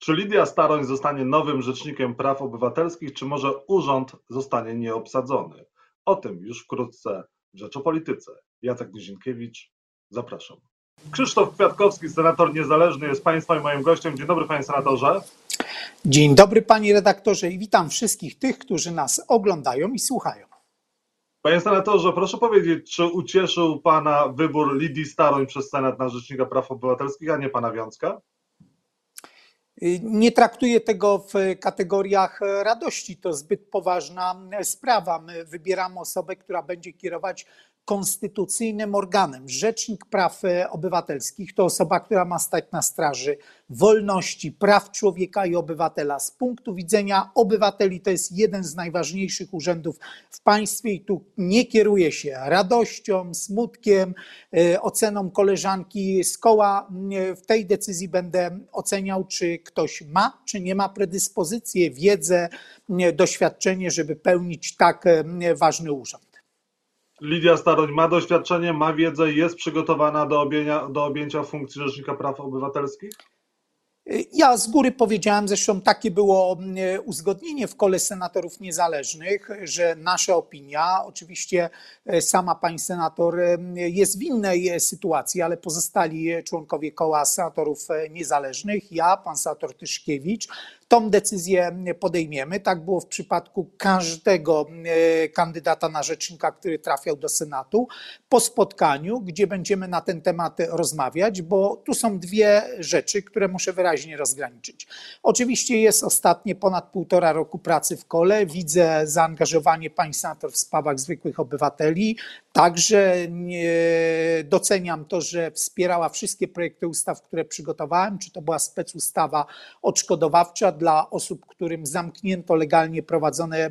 Czy Lidia Staroń zostanie nowym rzecznikiem praw obywatelskich, czy może urząd zostanie nieobsadzony? O tym już wkrótce w Rzeczopolityce. Jacek Nizinkiewicz, zapraszam. Krzysztof Kwiatkowski, senator niezależny, jest Państwa i moim gościem. Dzień dobry, Panie Senatorze. Dzień dobry, Panie Redaktorze, i witam wszystkich tych, którzy nas oglądają i słuchają. Panie Senatorze, proszę powiedzieć, czy ucieszył Pana wybór Lidii Staroń przez Senat na Rzecznika Praw Obywatelskich, a nie Pana Wiązka? Nie traktuję tego w kategoriach radości. To zbyt poważna sprawa. My wybieramy osobę, która będzie kierować konstytucyjnym organem. Rzecznik Praw Obywatelskich to osoba, która ma stać na straży wolności, praw człowieka i obywatela. Z punktu widzenia obywateli to jest jeden z najważniejszych urzędów w państwie i tu nie kieruje się radością, smutkiem, e, oceną koleżanki z koła. W tej decyzji będę oceniał, czy ktoś ma, czy nie ma predyspozycję, wiedzę, doświadczenie, żeby pełnić tak e, ważny urząd. Lidia Staroń ma doświadczenie, ma wiedzę, jest przygotowana do, objęcia, do objęcia funkcji Rzecznika Praw Obywatelskich? Ja z góry powiedziałem, zresztą takie było mm, uzgodnienie w kole senatorów niezależnych, że nasza opinia, oczywiście e, sama pani senator e, jest w innej e, sytuacji, ale pozostali członkowie koła senatorów niezależnych, ja, pan senator Tyszkiewicz, tą decyzję podejmiemy. Tak było w przypadku każdego e, kandydata na rzecznika, który trafiał do Senatu, po spotkaniu, gdzie będziemy na ten temat rozmawiać, bo tu są dwie rzeczy, które muszę wyraźnie rozgraniczyć. Oczywiście jest ostatnie ponad półtora roku pracy w kole. Widzę zaangażowanie pani senator w sprawach zwykłych obywateli. Także doceniam to, że wspierała wszystkie projekty ustaw, które przygotowałem, czy to była specustawa odszkodowawcza dla osób, którym zamknięto legalnie prowadzone e,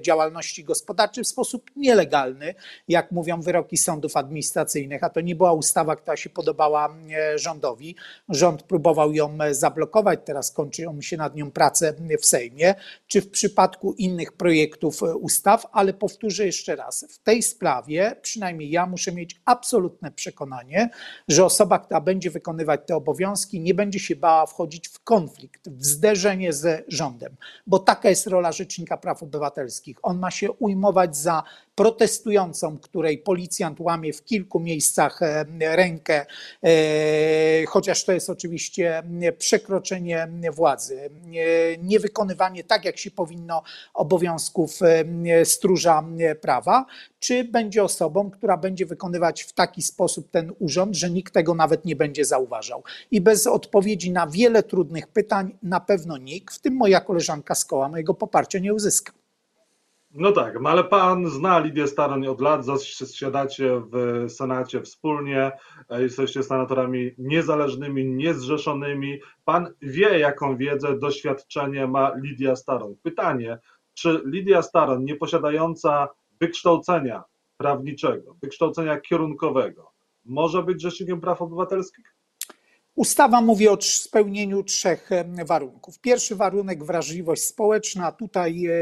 działalności gospodarcze w sposób nielegalny, jak mówią wyroki sądów administracyjnych, a to nie była ustawa, która się podobała e, rządowi. Rząd próbował ją e, zablokować, teraz kończą się nad nią prace w Sejmie, czy w przypadku innych projektów ustaw, ale powtórzę jeszcze raz, w tej sprawie przynajmniej ja muszę mieć absolutne przekonanie, że osoba, która będzie wykonywać te obowiązki, nie będzie się bała wchodzić w konflikt, w zderzenie z rządem, bo taka jest rola Rzecznika Praw Obywatelskich. On ma się ujmować za protestującą, której policjant łamie w kilku miejscach e, rękę, e, chociaż to jest oczywiście przekroczenie władzy, niewykonywanie tak, jak się powinno obowiązków e, stróża prawa, czy będzie osobą, która będzie wykonywać w taki sposób ten urząd, że nikt tego nawet nie będzie zauważał. I bez odpowiedzi na wiele trudnych pytań na pewno nikt, w tym moja koleżanka z koła, mojego poparcia nie uzyska. No tak, no ale pan zna Lidię Staroń od lat, zasiadacie w Senacie wspólnie, e, jesteście senatorami niezależnymi, niezrzeszonymi. Pan wie, jaką wiedzę, doświadczenie ma Lidia Staroń. Pytanie, czy Lidia Staroń, nie posiadająca wykształcenia prawniczego, wykształcenia kierunkowego, może być rzecznikiem praw obywatelskich? Ustawa mówi o spełnieniu trzech warunków. Pierwszy warunek wrażliwość społeczna. Tutaj e,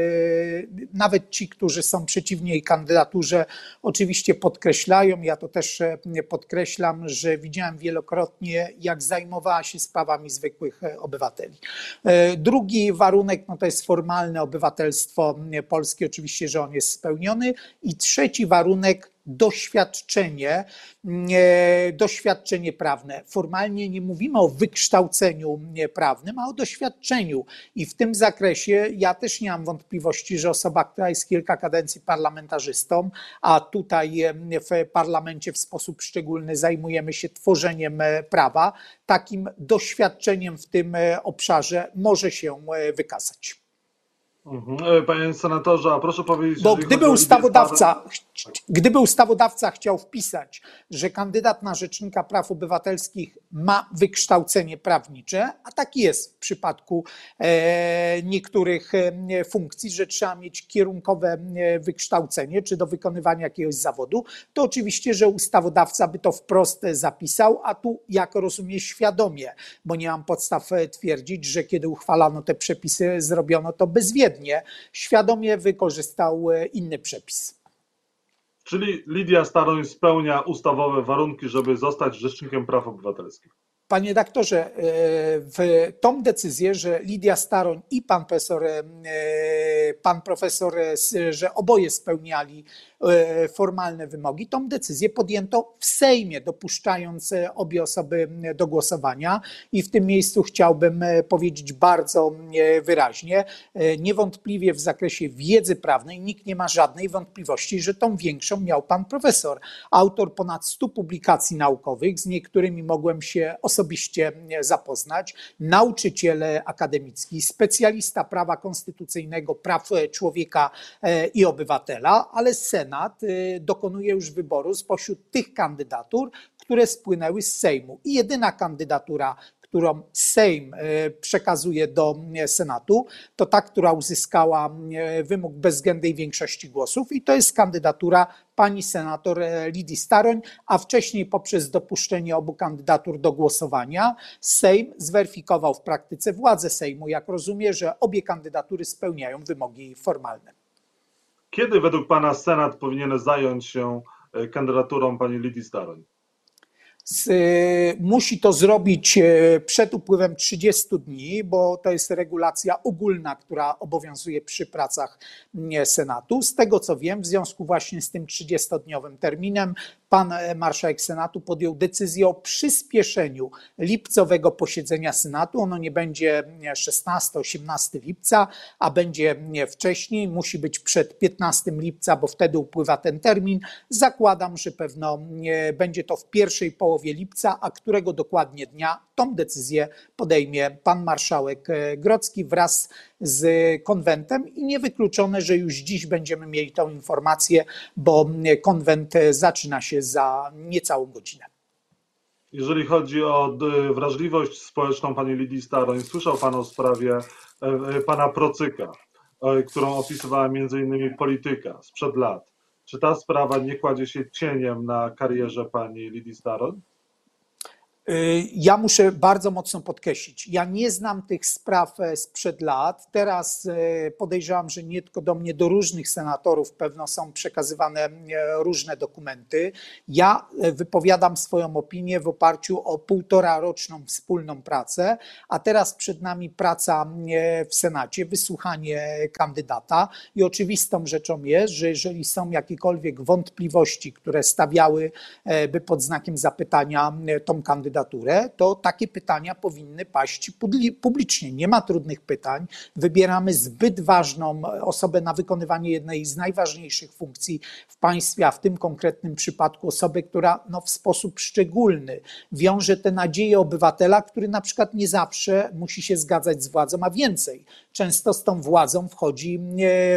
nawet ci, którzy są przeciwni jej kandydaturze, oczywiście podkreślają, ja to też podkreślam, że widziałem wielokrotnie, jak zajmowała się sprawami zwykłych e, obywateli. E, drugi warunek no to jest formalne obywatelstwo polskie, oczywiście, że on jest spełniony. I trzeci warunek doświadczenie, doświadczenie prawne. Formalnie nie mówimy o wykształceniu prawnym, a o doświadczeniu. I w tym zakresie ja też nie mam wątpliwości, że osoba, która jest kilka kadencji parlamentarzystą, a tutaj w parlamencie w sposób szczególny zajmujemy się tworzeniem prawa, takim doświadczeniem w tym obszarze może się wykazać. Mhm. E, panie senatorze, a proszę powiedzieć. Bo gdyby ustawodawca, gdyby ustawodawca chciał wpisać, że kandydat na rzecznika praw obywatelskich ma wykształcenie prawnicze, a tak jest w przypadku e, niektórych e, funkcji, że trzeba mieć kierunkowe wykształcenie czy do wykonywania jakiegoś zawodu, to oczywiście, że ustawodawca by to wprost zapisał, a tu, jak rozumiem, świadomie, bo nie mam podstaw twierdzić, że kiedy uchwalano te przepisy, zrobiono to bezwiednie świadomie wykorzystał e, inny przepis. Czyli Lidia Staroń spełnia ustawowe warunki, żeby zostać Rzecznikiem Praw Obywatelskich. Panie doktorze, e, w tą decyzję, że Lidia Staroń i pan profesor, e, pan profesor, że oboje spełniali formalne wymogi. Tą decyzję podjęto w Sejmie, dopuszczając e, obie osoby do głosowania. I w tym miejscu chciałbym e, powiedzieć bardzo wyraźnie, niewątpliwie w zakresie wiedzy prawnej nikt nie ma żadnej wątpliwości, że tą większą miał pan profesor, autor ponad 100 publikacji naukowych, z niektórymi mogłem się osobiście zapoznać, nauczyciel akademicki, specjalista prawa konstytucyjnego, praw człowieka i obywatela, ale sen Senat y, dokonuje już wyboru spośród tych kandydatur, które spłynęły z Sejmu. I jedyna kandydatura, którą Sejm y, przekazuje do y, Senatu, to ta, która uzyskała wymóg bezwzględnej większości głosów, i to jest kandydatura pani senator Lidii Staroń, a wcześniej poprzez dopuszczenie obu kandydatur do głosowania Sejm zweryfikował w praktyce władzę Sejmu, jak rozumie, że obie kandydatury spełniają wymogi formalne. Kiedy według Pana Senat powinien zająć się e, kandydaturą Pani Lidii Staroń? musi to zrobić e, przed upływem 30 dni, bo to jest regulacja ogólna, która obowiązuje przy pracach Senatu. Z tego co wiem, w związku właśnie z tym 30-dniowym terminem, pan e, marszałek Senatu podjął decyzję o przyspieszeniu lipcowego posiedzenia Senatu. Ono nie będzie 16-18 lipca, a będzie wcześniej. Musi być przed 15 lipca, bo wtedy upływa ten termin. Zakładam, że pewno będzie to w pierwszej połowie lipca, a którego dokładnie dnia tą decyzję podejmie pan marszałek e, Grocki wraz z konwentem i niewykluczone, że już dziś będziemy mieli tą informację, bo konwent zaczyna się za niecałą godzinę. Jeżeli chodzi o wrażliwość społeczną pani Lidii Staroń, słyszał pan o sprawie e, e, pana Procyka, którą opisywała między innymi polityka sprzed lat. Czy ta sprawa nie kładzie się cieniem na karierze pani Lidii Staroń? Y, ja muszę bardzo mocno podkreślić, ja nie znam tych spraw e, sprzed lat. Teraz e, podejrzewam, że nie tylko do mnie, do różnych senatorów pewno są przekazywane e, różne dokumenty. Ja wypowiadam swoją opinię w oparciu o półtora roczną wspólną pracę, a teraz przed nami praca w Senacie, wysłuchanie kandydata i oczywistą rzeczą jest, że jeżeli są jakiekolwiek wątpliwości, które stawiałyby pod znakiem zapytania tą kandydaturę, kandydaturę, to takie pytania powinny paść publicznie. Nie ma trudnych pytań. Wybieramy zbyt ważną osobę na wykonywanie jednej z najważniejszych funkcji w państwie, a w tym konkretnym przypadku osobę, która no, w sposób szczególny wiąże te nadzieje obywatela, który na przykład nie zawsze musi się zgadzać z władzą, a więcej. Często z tą władzą wchodzi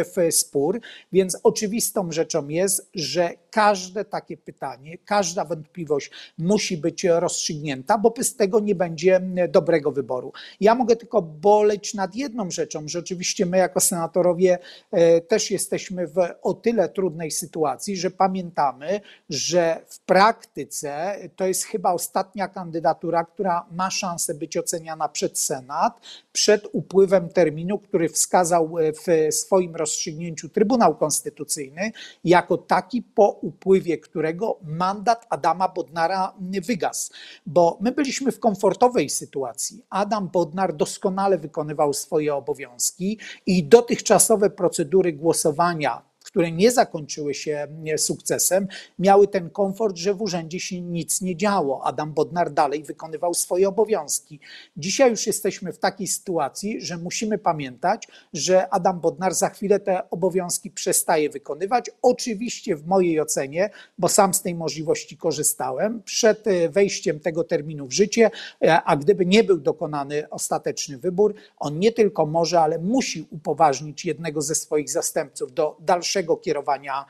w spór, więc oczywistą rzeczą jest, że każde takie pytanie, każda wątpliwość musi być rozstrzygnięta, bo bez tego nie będzie dobrego wyboru. Ja mogę tylko boleć nad jedną rzeczą, że oczywiście my jako senatorowie e, też jesteśmy w o tyle trudnej sytuacji, że pamiętamy, że w praktyce to jest chyba ostatnia kandydatura, która ma szansę być oceniana przed Senat, przed upływem terminu, który wskazał w swoim rozstrzygnięciu Trybunał Konstytucyjny, jako taki po upływie którego mandat Adama Bodnara wygasł. Bo my byliśmy w komfortowej sytuacji. Adam Bodnar doskonale wykonywał swoje obowiązki i dotychczasowe procedury głosowania które nie zakończyły się sukcesem, miały ten komfort, że w urzędzie się nic nie działo. Adam Bodnar dalej wykonywał swoje obowiązki. Dzisiaj już jesteśmy w takiej sytuacji, że musimy pamiętać, że Adam Bodnar za chwilę te obowiązki przestaje wykonywać. Oczywiście w mojej ocenie, bo sam z tej możliwości korzystałem, przed e, wejściem tego terminu w życie, e, a gdyby nie był dokonany ostateczny wybór, on nie tylko może, ale musi upoważnić jednego ze swoich zastępców do dalszego dalszego kierowania,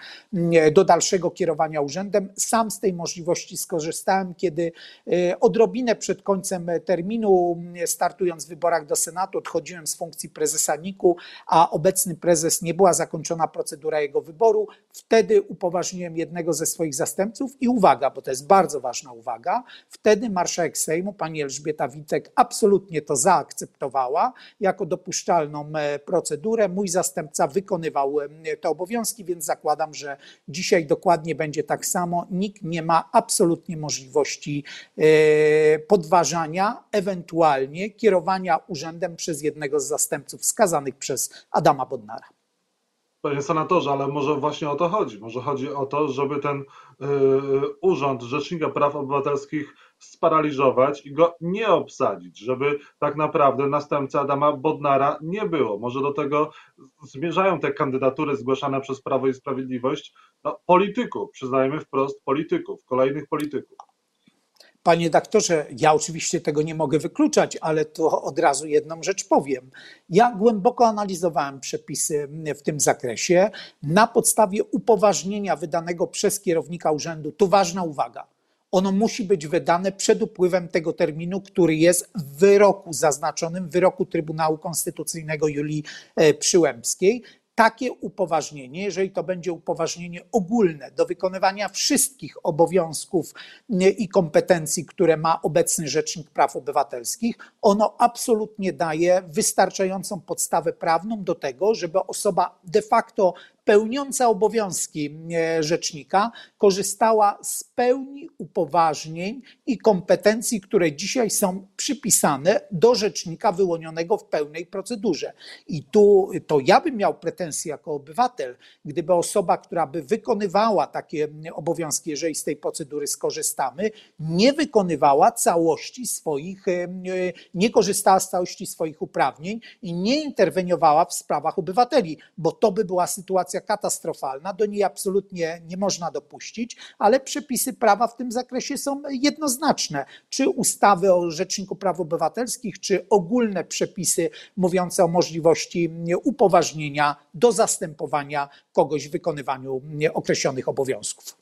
do dalszego kierowania urzędem. Sam z tej możliwości skorzystałem, kiedy y, odrobinę przed końcem terminu, mm, startując w wyborach do Senatu, odchodziłem z funkcji prezesa NIK-u, a obecny prezes nie była zakończona procedura jego wyboru. Wtedy upoważniłem jednego ze swoich zastępców i uwaga, bo to jest bardzo ważna uwaga, wtedy marszałek Sejmu, pani Elżbieta Witek, absolutnie to zaakceptowała jako dopuszczalną e, procedurę. Mój zastępca wykonywał e, te obowiązki obowiązki, więc zakładam, że dzisiaj dokładnie będzie tak samo. Nikt nie ma absolutnie możliwości e, podważania, ewentualnie kierowania urzędem przez jednego z zastępców wskazanych przez Adama Bodnara. Panie senatorze, ale może właśnie o to chodzi. Może chodzi o to, żeby ten y, urząd Rzecznika Praw Obywatelskich sparaliżować i go nie obsadzić, żeby tak naprawdę następcy Adama Bodnara nie było. Może do tego zmierzają te kandydatury zgłaszane przez Prawo i Sprawiedliwość no, polityków, przyznajmy wprost polityków, kolejnych polityków. Panie doktorze, ja oczywiście tego nie mogę wykluczać, ale to od razu jedną rzecz powiem. Ja głęboko analizowałem przepisy w tym zakresie na podstawie upoważnienia wydanego przez kierownika urzędu. Tu ważna uwaga. Ono musi być wydane przed upływem tego terminu, który jest w wyroku zaznaczonym, w wyroku Trybunału Konstytucyjnego Julii e, Przyłębskiej. Takie upoważnienie, jeżeli to będzie upoważnienie ogólne do wykonywania wszystkich obowiązków i kompetencji, które ma obecny Rzecznik Praw Obywatelskich, ono absolutnie daje wystarczającą podstawę prawną do tego, żeby osoba de facto pełniąca obowiązki e, rzecznika korzystała z pełni upoważnień i kompetencji, które dzisiaj są przypisane do rzecznika wyłonionego w pełnej procedurze. I tu to ja bym miał pretensje jako obywatel, gdyby osoba, która by wykonywała takie obowiązki, jeżeli z tej procedury skorzystamy, nie wykonywała całości swoich, e, nie korzystała z całości swoich uprawnień i nie interweniowała w sprawach obywateli, bo to by była sytuacja katastrofalna, do niej absolutnie nie można dopuścić, ale przepisy prawa w tym zakresie są jednoznaczne. Czy ustawy o Rzeczniku Praw Obywatelskich, czy ogólne przepisy mówiące o możliwości upoważnienia do zastępowania kogoś w wykonywaniu określonych obowiązków.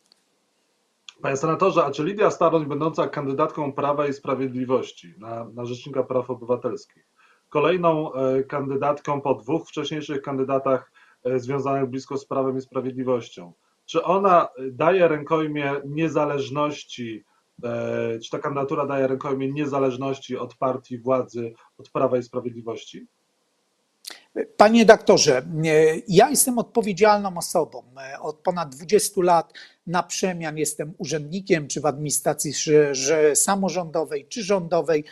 Panie senatorze, a czy Lidia Staroń, będąca kandydatką Prawa i Sprawiedliwości na, na Rzecznika Praw Obywatelskich, kolejną e, kandydatką po dwóch wcześniejszych kandydatach związanych blisko z prawem i sprawiedliwością. Czy ona daje rękojmie niezależności, e, czy ta kandydatura daje rękojmie niezależności od partii władzy, od prawa i sprawiedliwości? Panie doktorze, e, ja jestem odpowiedzialną osobą. Od ponad 20 lat na przemian jestem urzędnikiem, czy w administracji samorządowej, czy rządowej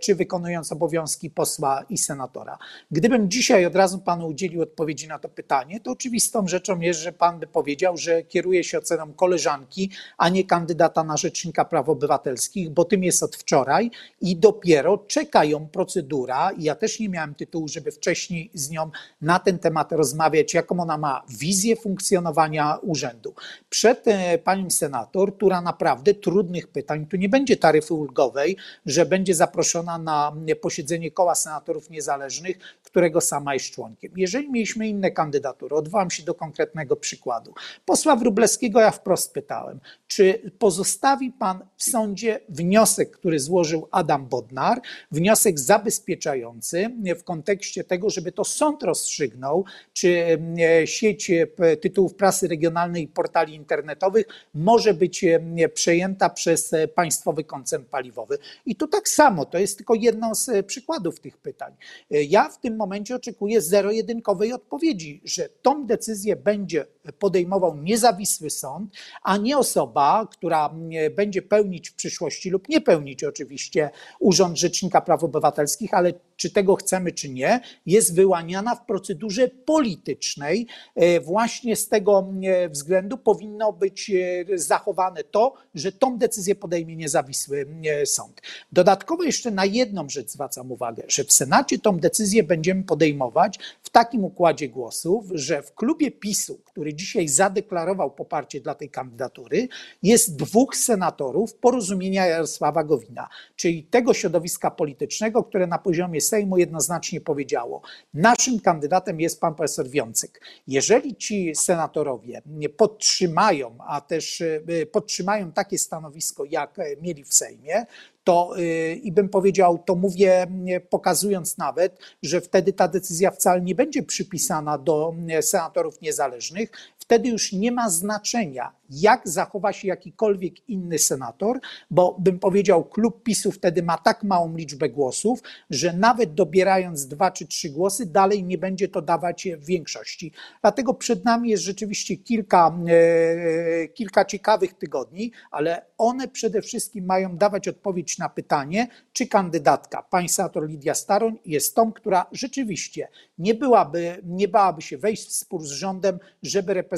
czy wykonując obowiązki posła i senatora. Gdybym dzisiaj od razu panu udzielił odpowiedzi na to pytanie, to oczywistą rzeczą jest, że pan by powiedział, że kieruje się oceną koleżanki, a nie kandydata na rzecznika praw obywatelskich, bo tym jest od wczoraj i dopiero czeka ją procedura. Ja też nie miałem tytułu, żeby wcześniej z nią na ten temat rozmawiać, jaką ona ma wizję funkcjonowania urzędu. Przed e, panią senator, która naprawdę trudnych pytań, tu nie będzie taryfy ulgowej, że będzie zaproszona na posiedzenie koła senatorów niezależnych, którego sama jest członkiem. Jeżeli mieliśmy inne kandydatury, odwołam się do konkretnego przykładu. Posła Wróblewskiego ja wprost pytałem, czy pozostawi pan w sądzie wniosek, który złożył Adam Bodnar, wniosek zabezpieczający w kontekście tego, żeby to sąd rozstrzygnął, czy e, sieć e, tytułów prasy regionalnej i portali internetowych może być e, przejęta przez państwowy koncern paliwowy. I tu tak samo samo. To jest tylko jedno z e, przykładów tych pytań. E, ja w tym momencie oczekuję zero-jedynkowej odpowiedzi, że tą decyzję będzie podejmował niezawisły sąd, a nie osoba, która będzie pełnić w przyszłości lub nie pełnić oczywiście Urząd Rzecznika Praw Obywatelskich, ale czy tego chcemy, czy nie, jest wyłaniana w procedurze politycznej. E, właśnie z tego względu powinno być zachowane to, że tą decyzję podejmie niezawisły sąd. Dodatkowo jeszcze na jedną rzecz zwracam uwagę, że w Senacie tą decyzję będziemy podejmować w takim układzie głosów, że w klubie PiSu, który dzisiaj zadeklarował poparcie dla tej kandydatury, jest dwóch senatorów porozumienia Jarosława Gowina, czyli tego środowiska politycznego, które na poziomie Sejmu jednoznacznie powiedziało: Naszym kandydatem jest pan profesor Wiącek. Jeżeli ci senatorowie nie podtrzymają, a też e, podtrzymają takie stanowisko, jak mieli w Sejmie, to y, i bym powiedział, to mówię pokazując nawet, że wtedy ta decyzja wcale nie będzie przypisana do senatorów niezależnych, wtedy już nie ma znaczenia, jak zachowa się jakikolwiek inny senator, bo bym powiedział, klub PiSu wtedy ma tak małą liczbę głosów, że nawet dobierając dwa czy trzy głosy, dalej nie będzie to dawać większości. Dlatego przed nami jest rzeczywiście kilka, e, kilka ciekawych tygodni, ale one przede wszystkim mają dawać odpowiedź na pytanie, czy kandydatka, pani senator Lidia Staroń, jest tą, która rzeczywiście nie byłaby, nie bałaby się wejść w spór z rządem, żeby reprezentować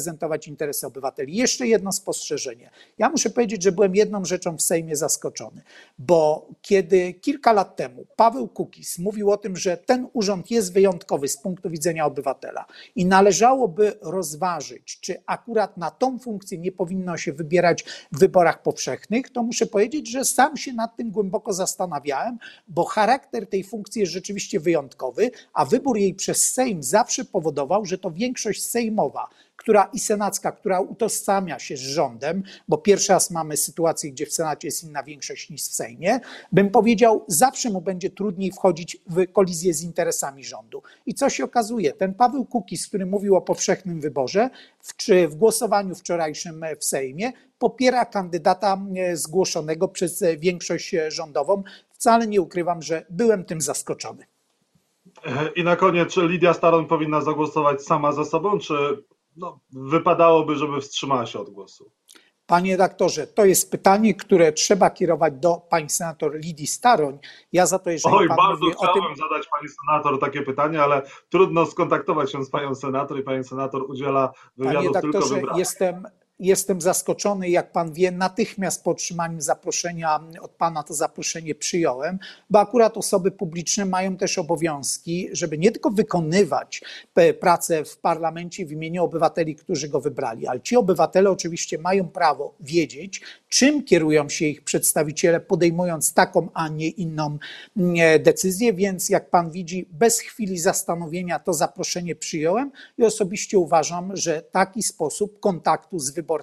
interesy obywateli. Jeszcze jedno spostrzeżenie. Ja muszę powiedzieć, że byłem jedną rzeczą w Sejmie zaskoczony, bo kiedy kilka lat temu Paweł Kukis mówił o tym, że ten urząd jest wyjątkowy z punktu widzenia obywatela i należałoby rozważyć, czy akurat na tą funkcję nie powinno się wybierać w wyborach powszechnych, to muszę powiedzieć, że sam się nad tym głęboko zastanawiałem, bo charakter tej funkcji jest rzeczywiście wyjątkowy, a wybór jej przez Sejm zawsze powodował, że to większość sejmowa która i senacka, która utożsamia się z rządem, bo pierwszy raz mamy sytuację, gdzie w Senacie jest inna większość niż w Sejmie, bym powiedział, zawsze mu będzie trudniej wchodzić w kolizję z interesami rządu. I co się okazuje? Ten Paweł Kukis, który mówił o powszechnym wyborze, w, czy w głosowaniu wczorajszym w Sejmie, popiera kandydata e, zgłoszonego przez większość rządową. Wcale nie ukrywam, że byłem tym zaskoczony. I na koniec, czy Lidia Staroń powinna zagłosować sama za sobą, czy no, wypadałoby, żeby wstrzymała się od głosu. Panie redaktorze, to jest pytanie, które trzeba kierować do pani senator Lidii Staroń. Ja za to, jeżeli Oj, pan bardzo mówi chciałem o tym... zadać pani senator takie pytanie, ale trudno skontaktować się z panią senator i pani senator udziela Panie wywiadu tylko redaktorze, wybranym. jestem, jestem zaskoczony. Jak pan wie, natychmiast po otrzymaniu zaproszenia od pana to zaproszenie przyjąłem, bo akurat osoby publiczne mają też obowiązki, żeby nie tylko wykonywać pracę w parlamencie w imieniu obywateli, którzy go wybrali, ale ci obywatele oczywiście mają prawo wiedzieć, czym kierują się ich przedstawiciele, podejmując taką, a nie inną decyzję. Więc jak pan widzi, bez chwili zastanowienia to zaproszenie przyjąłem i osobiście uważam, że taki sposób kontaktu z wyborcami,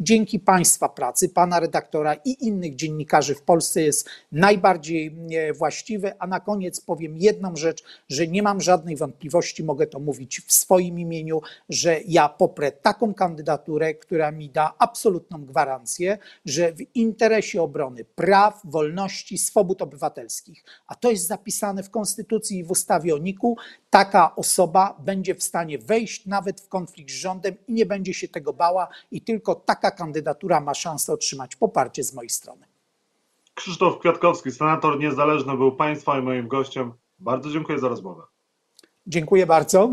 dzięki państwa pracy, pana redaktora i innych dziennikarzy w Polsce jest najbardziej e, właściwy. A na koniec powiem jedną rzecz, że nie mam żadnej wątpliwości, mogę to mówić w swoim imieniu, że ja poprę taką kandydaturę, która mi da absolutną gwarancję, że w interesie obrony praw, wolności, swobód obywatelskich, a to jest zapisane w Konstytucji i w ustawie o NIK-u, taka osoba będzie w stanie wejść nawet w konflikt z rządem i nie będzie się tego bała, i tylko taka kandydatura ma szansę otrzymać poparcie z mojej strony. Krzysztof Kwiatkowski, senator niezależny, był państwa i moim gościem. Bardzo dziękuję za rozmowę. Dziękuję bardzo.